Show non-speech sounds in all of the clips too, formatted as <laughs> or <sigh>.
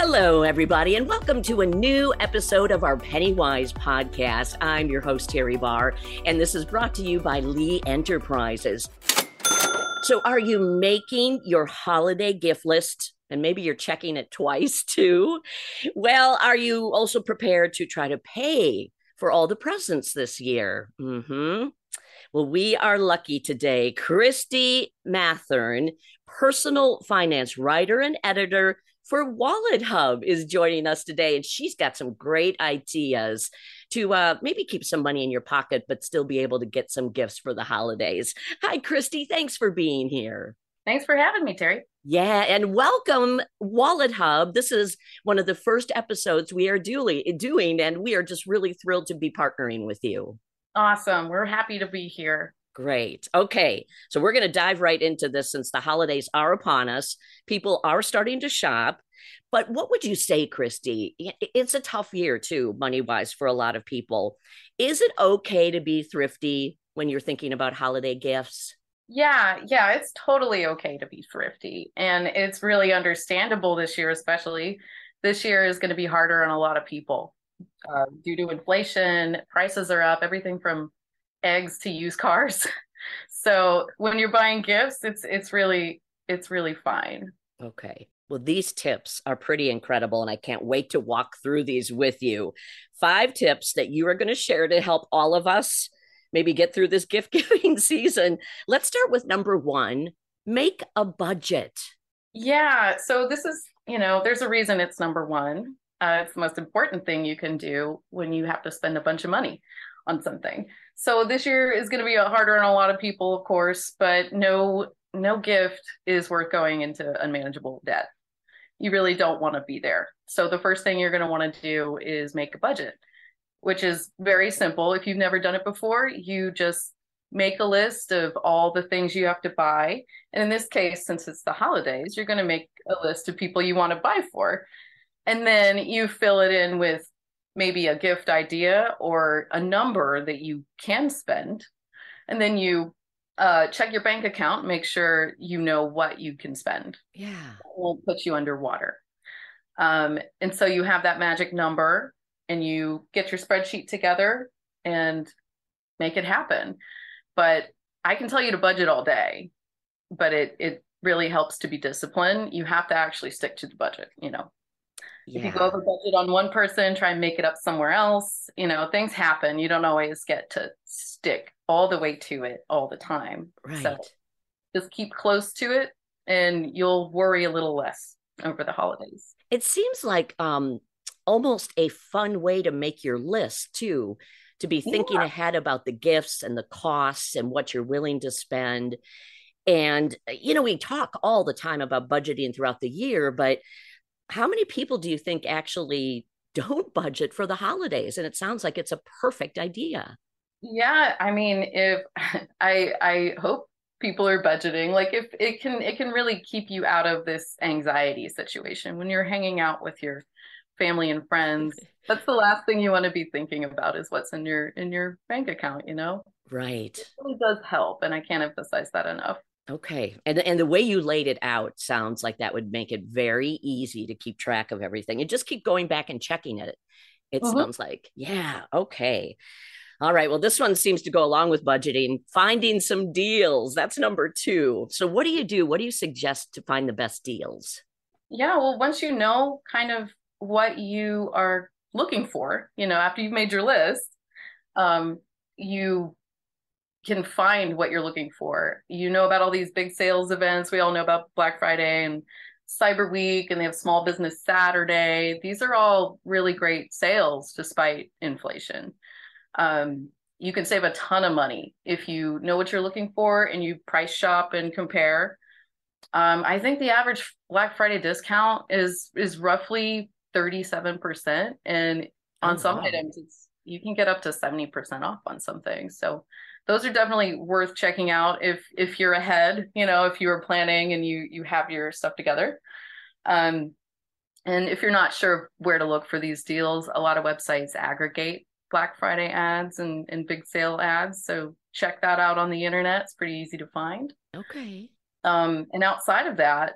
Hello, everybody, and welcome to a new episode of our Pennywise podcast. I'm your host, Teri Barr, and this is brought to you by Lee Enterprises. So, are you making your holiday gift list? And maybe you're checking it twice <laughs> too. Well, are you also prepared to try to pay for all the presents this year? Mm-hmm. Well, we are lucky today. Christie Matherne, personal finance writer and editor for WalletHub is joining us today, and she's got some great ideas to uh, maybe keep some money in your pocket, but still be able to get some gifts for the holidays. Hi, Christie. Thanks for being here. Thanks for having me, Teri. Yeah, and welcome WalletHub. This is one of the first episodes we are duly, doing, and we are just really thrilled to be partnering with you. Awesome. We're happy to be here. Great. Okay. So we're going to dive right into this since the holidays are upon us. People are starting to shop. But what would you say, Christie? It's a tough year, too, money wise, for a lot of people. Is it okay to be thrifty when you're thinking about holiday gifts? Yeah, yeah, it's totally okay to be thrifty. And it's really understandable this year, especially. This year is going to be harder on a lot of people uh, due to inflation. Prices are up, everything from eggs to used cars. <laughs> so when you're buying gifts, it's it's really it's really fine. Okay. Well, these tips are pretty incredible, and I can't wait to walk through these with you. Five tips that you are going to share to help all of us maybe get through this gift <laughs> giving season. Let's start with number one make a budget. Yeah. So, this is, you know, there's a reason it's number one. Uh, it's the most important thing you can do when you have to spend a bunch of money on something. So this year is going to be harder on a lot of people, of course, but no no gift is worth going into unmanageable debt. You really don't want to be there. So the first thing you're going to want to do is make a budget, which is very simple. If you've never done it before, you just make a list of all the things you have to buy. And in this case, since it's the holidays, you're going to make a list of people you want to buy for. And then you fill it in with maybe a gift idea or a number that you can spend. And then you uh, check your bank account, make sure you know what you can spend. Yeah. It won't put you underwater. Um, and so you have that magic number and you get your spreadsheet together and make it happen. But I can tell you to budget all day, but it it really helps to be disciplined. You have to actually stick to the budget, you know. Yeah. If you go over budget on one person, try and make it up somewhere else, you know, things happen. You don't always get to stick all the way to it all the time. Right. So just keep close to it and you'll worry a little less over the holidays. It seems like um almost a fun way to make your list too, to be thinking yeah. ahead about the gifts and the costs and what you're willing to spend. And you know, we talk all the time about budgeting throughout the year, but how many people do you think actually don't budget for the holidays? And it sounds like it's a perfect idea. Yeah, I mean, if <laughs> I I hope people are budgeting, like if it can it can really keep you out of this anxiety situation when you're hanging out with your family and friends. <laughs> That's the last thing you want to be thinking about is what's in your in your bank account, you know? Right. It really does help and I can't emphasize that enough. Okay. And and the way you laid it out sounds like that would make it very easy to keep track of everything and just keep going back and checking it. It mm-hmm. sounds like. Yeah, okay. All right. Well, this one seems to go along with budgeting, finding some deals. That's number 2. So what do you do? What do you suggest to find the best deals? Yeah, well, once you know kind of what you are looking for, you know, after you've made your list, um, you can find what you're looking for. You know about all these big sales events. We all know about Black Friday and Cyber Week, and they have Small Business Saturday. These are all really great sales despite inflation. Um, you can save a ton of money if you know what you're looking for and you price shop and compare. Um, I think the average Black Friday discount is is roughly 37%. And on oh, some wow. items, it's you can get up to 70% off on some things. So those are definitely worth checking out if if you're ahead, you know, if you are planning and you you have your stuff together. Um, and if you're not sure where to look for these deals, a lot of websites aggregate Black Friday ads and, and big sale ads. So check that out on the internet. It's pretty easy to find. Okay. Um, and outside of that,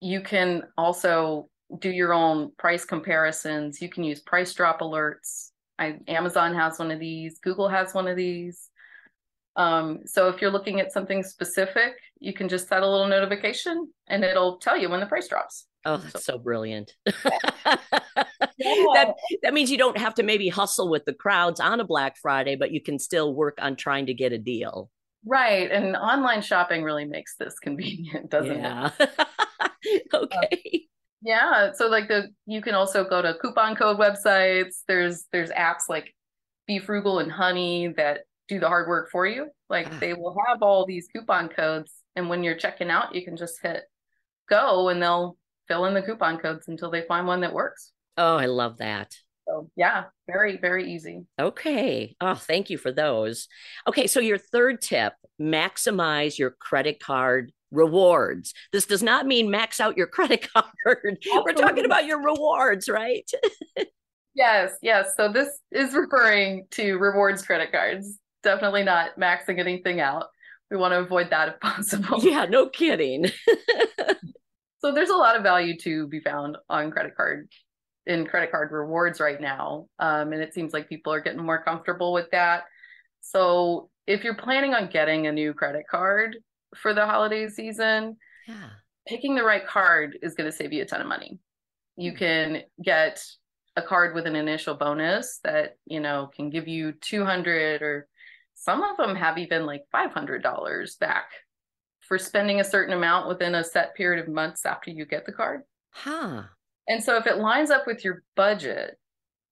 you can also do your own price comparisons. You can use price drop alerts. I, Amazon has one of these. Google has one of these. Um, so if you're looking at something specific, you can just set a little notification and it'll tell you when the price drops. Oh, that's so, so brilliant. <laughs> yeah. that that means you don't have to maybe hustle with the crowds on a Black Friday, but you can still work on trying to get a deal. Right. And online shopping really makes this <laughs> convenient, doesn't yeah. it? <laughs> okay. Um, yeah. So like the you can also go to coupon code websites. There's there's apps like BeFrugal and Honey that do the hard work for you. Like ah. they will have all these coupon codes and when you're checking out, you can just hit go and they'll fill in the coupon codes until they find one that works. Oh, I love that. So, yeah, very, very easy. Okay. Oh, thank you for those. Okay. So, your third tip maximize your credit card rewards. This does not mean max out your <laughs> credit card. We're talking about your rewards, right? <laughs> yes. Yes. So, this is referring to rewards credit cards. Definitely not maxing anything out. We want to avoid that if <laughs> possible. Yeah, no kidding. <laughs> So there's a lot of value to be found on credit card in credit card rewards right now. Um, and it seems like people are getting more comfortable with that. So if you're planning on getting a new credit card for the holiday season, yeah. picking the right card is going to save you a ton of money. You hmm. can get a card with an initial bonus that, you know, can give you 200 or some of them have even like $500 back for spending a certain amount within a set period of months after you get the card. Huh. And so if it lines up with your budget,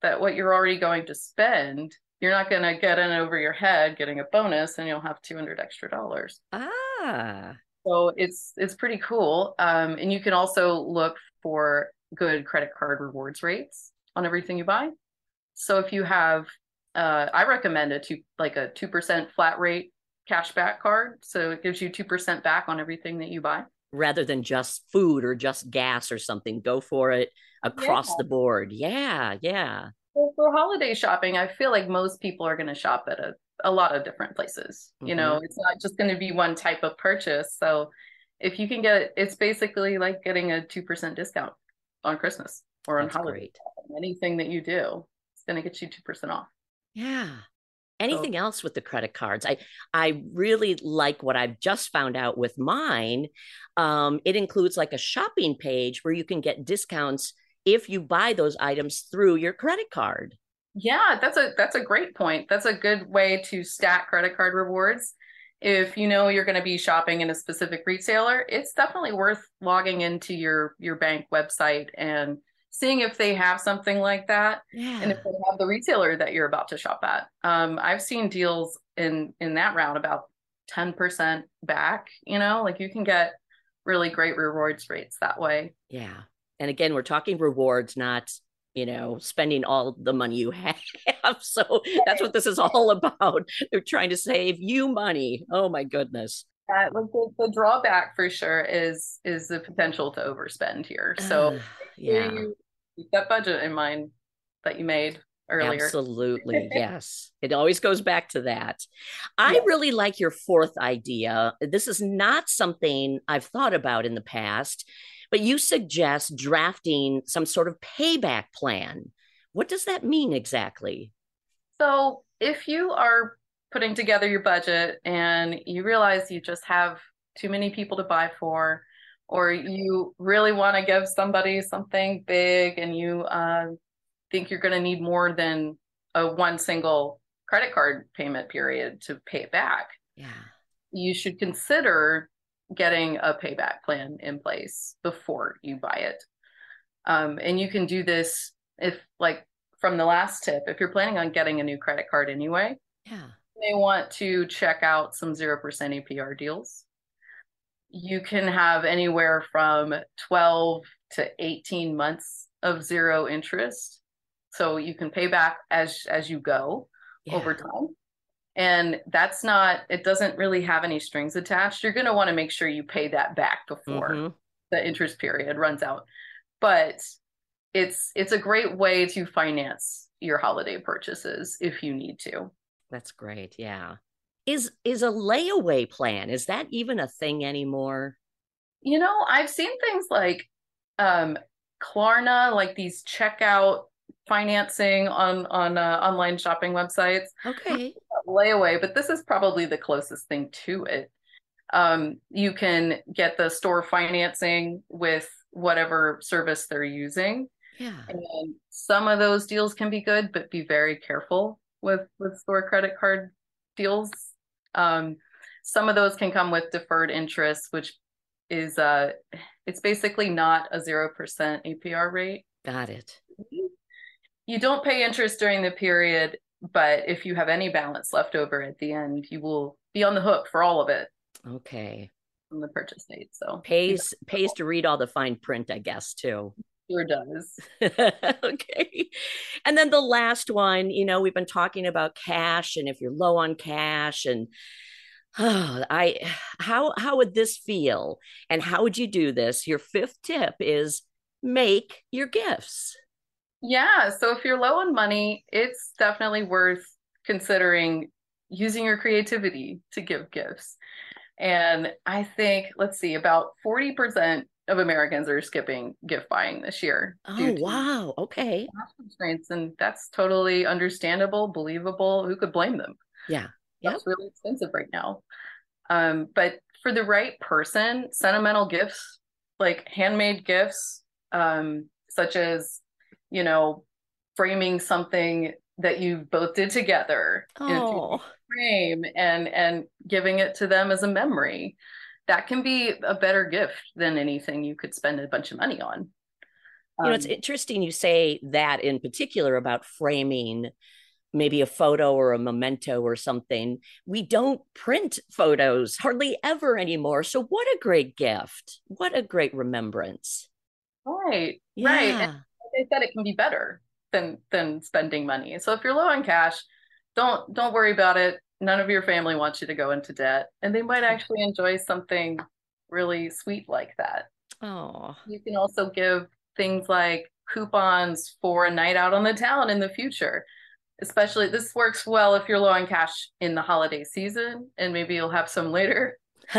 that what you're already going to spend, you're not going to get in over your head getting a bonus and you'll have 200 extra dollars. Ah. So it's it's pretty cool. Um, and you can also look for good credit card rewards rates on everything you buy. So if you have uh, I recommend a two like a two percent flat rate cashback card. So it gives you 2% back on everything that you buy. Rather than just food or just gas or something, go for it across yeah. the board. Yeah, yeah. Well, for holiday shopping, I feel like most people are going to shop at a, a lot of different places. Mm-hmm. You know, it's not just going to be one type of purchase. So if you can get it's basically like getting a 2% discount on Christmas or on That's holiday. Anything that you do, it's going to get you 2% off. Yeah. Anything else with the credit cards? I i really like what i've just found out with mine. Um, it includes like a shopping page where you can get discounts if you buy those items through your credit card. Yeah that's a that's a great point. That's a good way to stack credit card rewards. If you know you're going to be shopping in a specific retailer it's definitely worth logging into your your bank website and seeing if they have something like that yeah. and if they have the retailer that you're about to shop at. Um, i've seen deals in in that round about 10% back you know like you can get really great rewards rates that way. Yeah. And again we're talking rewards not you know spending all the money you <laughs> have. So that's what this is all about. They're trying to save you money. Oh my goodness. Uh, the, the, drawback for sure is is the potential to overspend here. So uh, yeah you keep that budget in mind that you made earlier. Absolutely. <laughs> yes. It always goes back to that. I really like your fourth idea. This is not something I've thought about in the past, but you suggest drafting some sort of payback plan. What does that mean exactly? So, if you are putting together your budget and you realize you just have too many people to buy for, or you really want to give somebody something big and you uh, think you're going to need more than a one single credit card payment period to pay it back yeah. you should consider getting a payback plan in place before you buy it. Um, and you can do this if like from the last tip if you're planning on getting a new credit card anyway yeah. you may want to check out some 0% apr deals you can have anywhere from 12 to 18 months of zero interest. So you can pay back as as you go yeah. over time. And that's not it doesn't really have any strings attached. You're going to want to make sure you pay that back before mm-hmm. the interest period runs out. But it's it's a great way to finance your holiday purchases if you need to. That's great. Yeah. Is is a layaway plan is that even a thing anymore? You know, I've seen things like um Klarna, like these checkout financing on on uh, online shopping websites. Okay. Layaway, but this is probably the closest thing to it. Um, you can get the store financing with whatever service they're using. Yeah. And some of those deals can be good, but be very careful with with store credit card deals. Um, some of those can come with deferred interest, which is uh it's basically not a 0% APR rate. Got it. You don't pay interest during the period, but if you have any balance left over at the end, you will be on the hook for all of it. Okay. From the purchase date. So pays pays to read all the fine print, I guess, too. Sure does. <laughs> okay. And then the last one, you know, we've been talking about cash and if you're low on cash and oh, <sighs> I how how would this feel and how would you do this? Your fifth tip is make your gifts. Yeah, so if you're low on money, it's definitely worth considering using your creativity to give gifts. And I think, let's see, about 40% of Americans are skipping gift buying this year. Oh, wow. Okay. Constraints, and that's totally understandable, believable. Who could blame them? Yeah. Yep. That's really expensive right now. Um, but for the right person, sentimental gifts, like handmade gifts, um, such as, you know, framing something that you both did together oh. frame and and giving it to them as a memory that can be a better gift than anything you could spend a bunch of money on. You know, it's um, interesting you say that in particular about framing maybe a photo or a memento or something. We don't print photos hardly ever anymore. So, what a great gift! What a great remembrance. Right, yeah. right. And like I said, it can be better than than spending money. So, if you're low on cash, don't don't worry about it. None of your family wants you to go into debt. And they might actually enjoy something really sweet like that. Oh you can also give things like coupons for a night out on the town in the future. Especially this works well if you're low on cash in the holiday season and maybe you'll have some later. <laughs>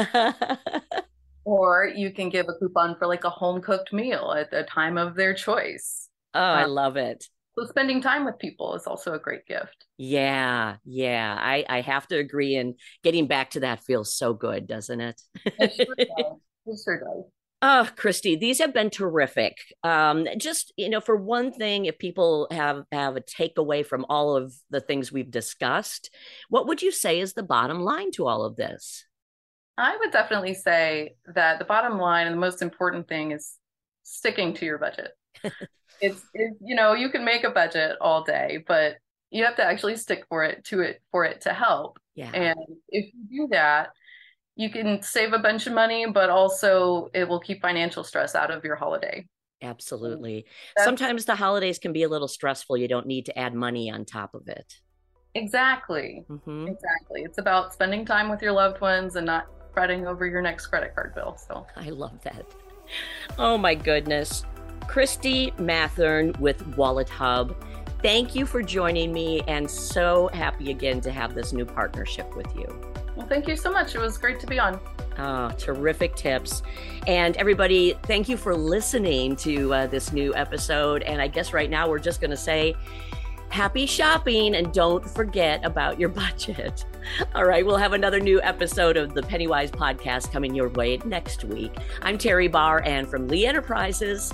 Or you can give a coupon for like a home cooked meal at the time of their choice. Oh i um, love it so spending time with people is also a great gift. Yeah, yeah. I, I have to agree. And getting back to that feels so good, doesn't it? it sure <laughs> does. It sure does. Oh, Christie, these have been terrific. Um, just you know, for one thing, if people have have a takeaway from all of the things we've discussed, what would you say is the bottom line to all of this? I would definitely say that the bottom line and the most important thing is sticking to your budget. <laughs> it's, it's you know you can make a budget all day but you have to actually stick for it to it for it to help. Yeah. And if you do that you can save a bunch of money but also it will keep financial stress out of your holiday. Absolutely. That's, sometimes the holidays can be a little stressful. You don't need to add money on top of it. Exactly. Mm-hmm. exactly. It's about spending time with your loved ones and not fretting over your next credit card bill so. I love that. Oh my goodness Christie Matherne with WalletHub. Thank you for joining me and so happy again to have this new partnership with you. Well, thank you so much. It was great to be on. Oh, terrific tips. And everybody, thank you for listening to uh, this new episode. And I guess right now we're just going to say, happy shopping and don't forget about your <laughs> budget. All right, we'll have another new episode of the Pennywise podcast coming your way next week. I'm Teri Barr, and from Lee Enterprises,